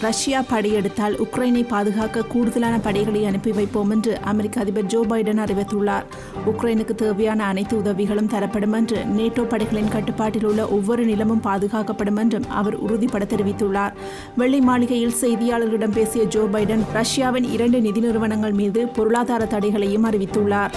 Russia படையெடுத்தால் உக்ரைனை பாதுகாக்க கூடுதலான படைகளை அனுப்பி வைப்போம் என்று அமெரிக்க அதிபர் ஜோ பைடன் அறிவித்துள்ளார். உக்ரைனுக்கு தேவையான அனைத்து உதவிகளும் தரப்படும் என்று நேட்டோ படைகளின் கட்டுப்பாட்டில் உள்ள ஒவ்வொரு நிலமும் பாதுகாக்கப்படும் என்றும் அவர் உறுதிபட தெரிவித்துள்ளார். வெள்ளை மாளிகையில் செய்தியாளர்களிடம் பேசிய ஜோ பைடன் ரஷ்யாவின் இரண்டு நிதி நிறுவனங்கள் மீது பொருளாதார தடைகளையும் அறிவித்துள்ளார்.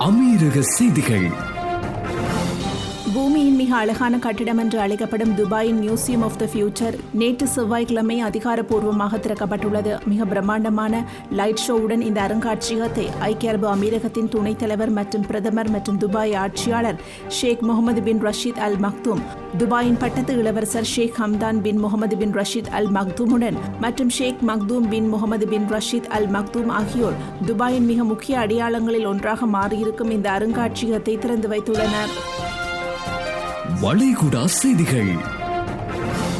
அமீரக செய்திகள். பூமியின் மிக அழகான கட்டிடம் என்று அழைக்கப்படும் துபாயின் மியூசியம் ஆஃப் த ஃபியூச்சர் நேற்று செவ்வாய்க்கிழமை அதிகாரப்பூர்வமாக திறக்கப்பட்டுள்ளது. மிக பிரம்மாண்டமான லைட் ஷோவுடன் இந்த அருங்காட்சியகத்தை ஐக்கிய அரபு அமீரகத்தின் துணைத் தலைவர் மற்றும் பிரதமர் மற்றும் துபாய் ஆட்சியாளர் ஷேக் முகமது பின் ரஷீத் அல் மக்தூம் துபாயின் பட்டத்து இளவரசர் ஷேக் ஹம்தான் பின் முகமது பின் ரஷீத் அல் மக்தூமுடன் மற்றும் ஷேக் மக்தூம் பின் முகமது பின் ரஷீத் அல் மக்தூம் ஆகியோர் துபாயின் மிக முக்கிய அடையாளங்களில் ஒன்றாக மாறியிருக்கும் இந்த அருங்காட்சியகத்தை திறந்து வைத்துள்ளனர். வளைகுடா செய்திகள்.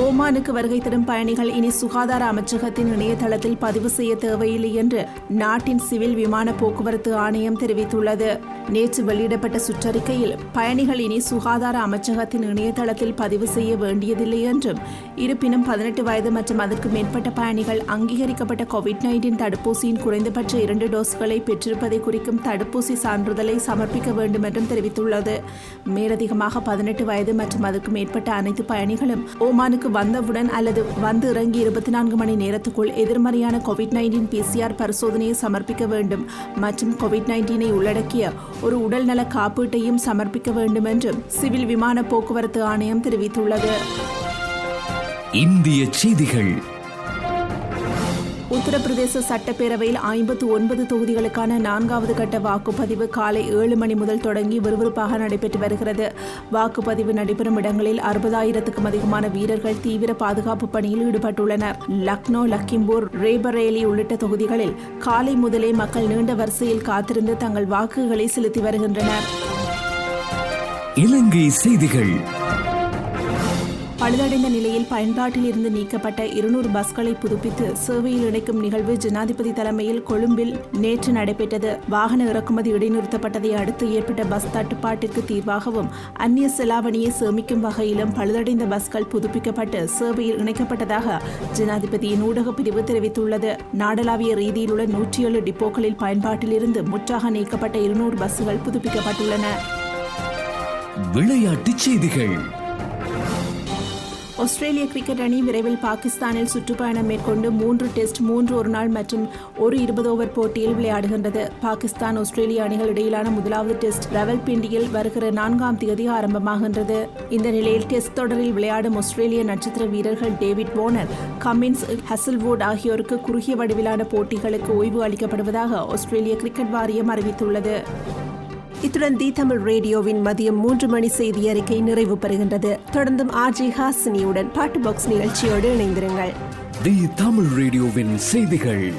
ஓமானுக்கு வருகை தரும் பயணிகள் இனி சுகாதார அமைச்சகத்தின் இணையதளத்தில் பதிவு செய்ய தேவையில்லை என்று நாட்டின் சிவில் விமான போக்குவரத்து ஆணையம் தெரிவித்துள்ளது. நேற்று வெளியிடப்பட்ட சுற்றறிக்கையில் பயணிகள் இனி சுகாதார அமைச்சகத்தின் இணையதளத்தில் பதிவு செய்ய வேண்டியதில்லை என்றும் இருப்பினும் பதினெட்டு வயது மற்றும் அதற்கு மேற்பட்ட பயணிகள் அங்கீகரிக்கப்பட்ட கோவிட் நைன்டீன் தடுப்பூசியின் குறைந்தபட்ச இரண்டு டோஸ்களை பெற்றிருப்பதை குறிக்கும் தடுப்பூசி சான்றிதழை சமர்ப்பிக்க வேண்டும் என்றும் தெரிவித்துள்ளது. மேலதிகமாக பதினெட்டு வயது மற்றும் அதற்கு மேற்பட்ட அனைத்து பயணிகளும் ஓமானுக்கு வந்தவுடன் அல்லது வந்து இறங்கி இருபத்தி நான்கு மணி நேரத்துக்குள் எதிர்மறையான கோவிட் நைன்டீன் பிசிஆர் பரிசோதனையை சமர்ப்பிக்க வேண்டும். மற்றும் கோவிட் நைன்டீனை உள்ளடக்கிய ஒரு உடல்நல காப்பீட்டையும் சமர்ப்பிக்க வேண்டும் என்றும் சிவில் விமான போக்குவரத்து ஆணையம் தெரிவித்துள்ளது. இந்திய செய்திகள். உத்தரப்பிரதேச சட்டப்பேரவையில் ஐம்பத்து ஒன்பது தொகுதிகளுக்கான நான்காவது கட்ட வாக்குப்பதிவு காலை ஏழு மணி முதல் தொடங்கி விறுவிறுப்பாக நடைபெற்று வருகிறது. வாக்குப்பதிவு நடைபெறும் இடங்களில் அறுபதாயிரத்துக்கும் அதிகமான வீரர்கள் தீவிர பாதுகாப்பு பணியில் ஈடுபட்டுள்ளனர். லக்னோ லக்கிம்பூர் ரேபரேலி உள்ளிட்ட தொகுதிகளில் காலை முதலே மக்கள் நீண்ட வரிசையில் காத்திருந்து தங்கள் வாக்குகளை செலுத்தி வருகின்றனர். இலங்கை செய்திகள். பழுதடைந்த நிலையில் பயன்பாட்டில் இருந்து நீக்கப்பட்ட இருநூறு பஸ்களை புதுப்பித்து சேவையில் இணைக்கும் நிகழ்வு ஜனாதிபதி தலைமையில் கொழும்பில் நேற்று நடைபெற்றது. வாகன இறக்குமதி இடைநிறுத்தப்பட்டதை அடுத்து ஏற்பட்ட பஸ் தட்டுப்பாட்டிற்கு தீர்வாகவும் அந்நிய செலாவணியை சேமிக்கும் வகையிலும் பழுதடைந்த பஸ்கள் புதுப்பிக்கப்பட்டு சேவையில் இணைக்கப்பட்டதாக ஜனாதிபதியின் ஊடகப் பிரிவு தெரிவித்துள்ளது. நாடளாவிய ரீதியில் உள்ள நூற்றி ஏழு டிப்போக்களில் பயன்பாட்டில் இருந்து முற்றாக நீக்கப்பட்ட இருநூறு பஸ்கள் புதுப்பிக்கப்பட்டுள்ளன. விளையாட்டுச் செய்திகள். ஆஸ்திரேலிய கிரிக்கெட் அணி விரைவில் பாகிஸ்தானில் சுற்றுப்பயணம் மேற்கொண்டு மூன்று டெஸ்ட் மூன்று ஒருநாள் மற்றும் ஒரு இருபது ஓவர் போட்டியில் விளையாடுகின்றது. பாகிஸ்தான் ஆஸ்திரேலிய அணிகள் இடையிலான முதலாவது டெஸ்ட் ரவல்பிண்டியில் வருகிற நான்காம் தேதி ஆரம்பமாகின்றது. இந்த நிலையில் டெஸ்ட் தொடரில் விளையாடும் ஆஸ்திரேலிய நட்சத்திர வீரர்கள் டேவிட் வார்னர் கமின்ஸ் ஹசல்வுட் ஆகியோருக்கு குறுகிய வடிவிலான போட்டிகளுக்கு ஓய்வு அளிக்கப்படுவதாக ஆஸ்திரேலிய கிரிக்கெட் வாரியம் அறிவித்துள்ளது. இத்துடன் தி தமிழ் ரேடியோவின் மதியம் மூன்று மணி செய்தி அறிக்கை நிறைவு பெறுகின்றது. தொடர்ந்தும் ஆர்ஜி ஹாசினியுடன் பாட்டு பாக்ஸ் நிகழ்ச்சியோடு இணைந்திருங்கள். தி தமிழ் ரேடியோவின் செய்திகள்.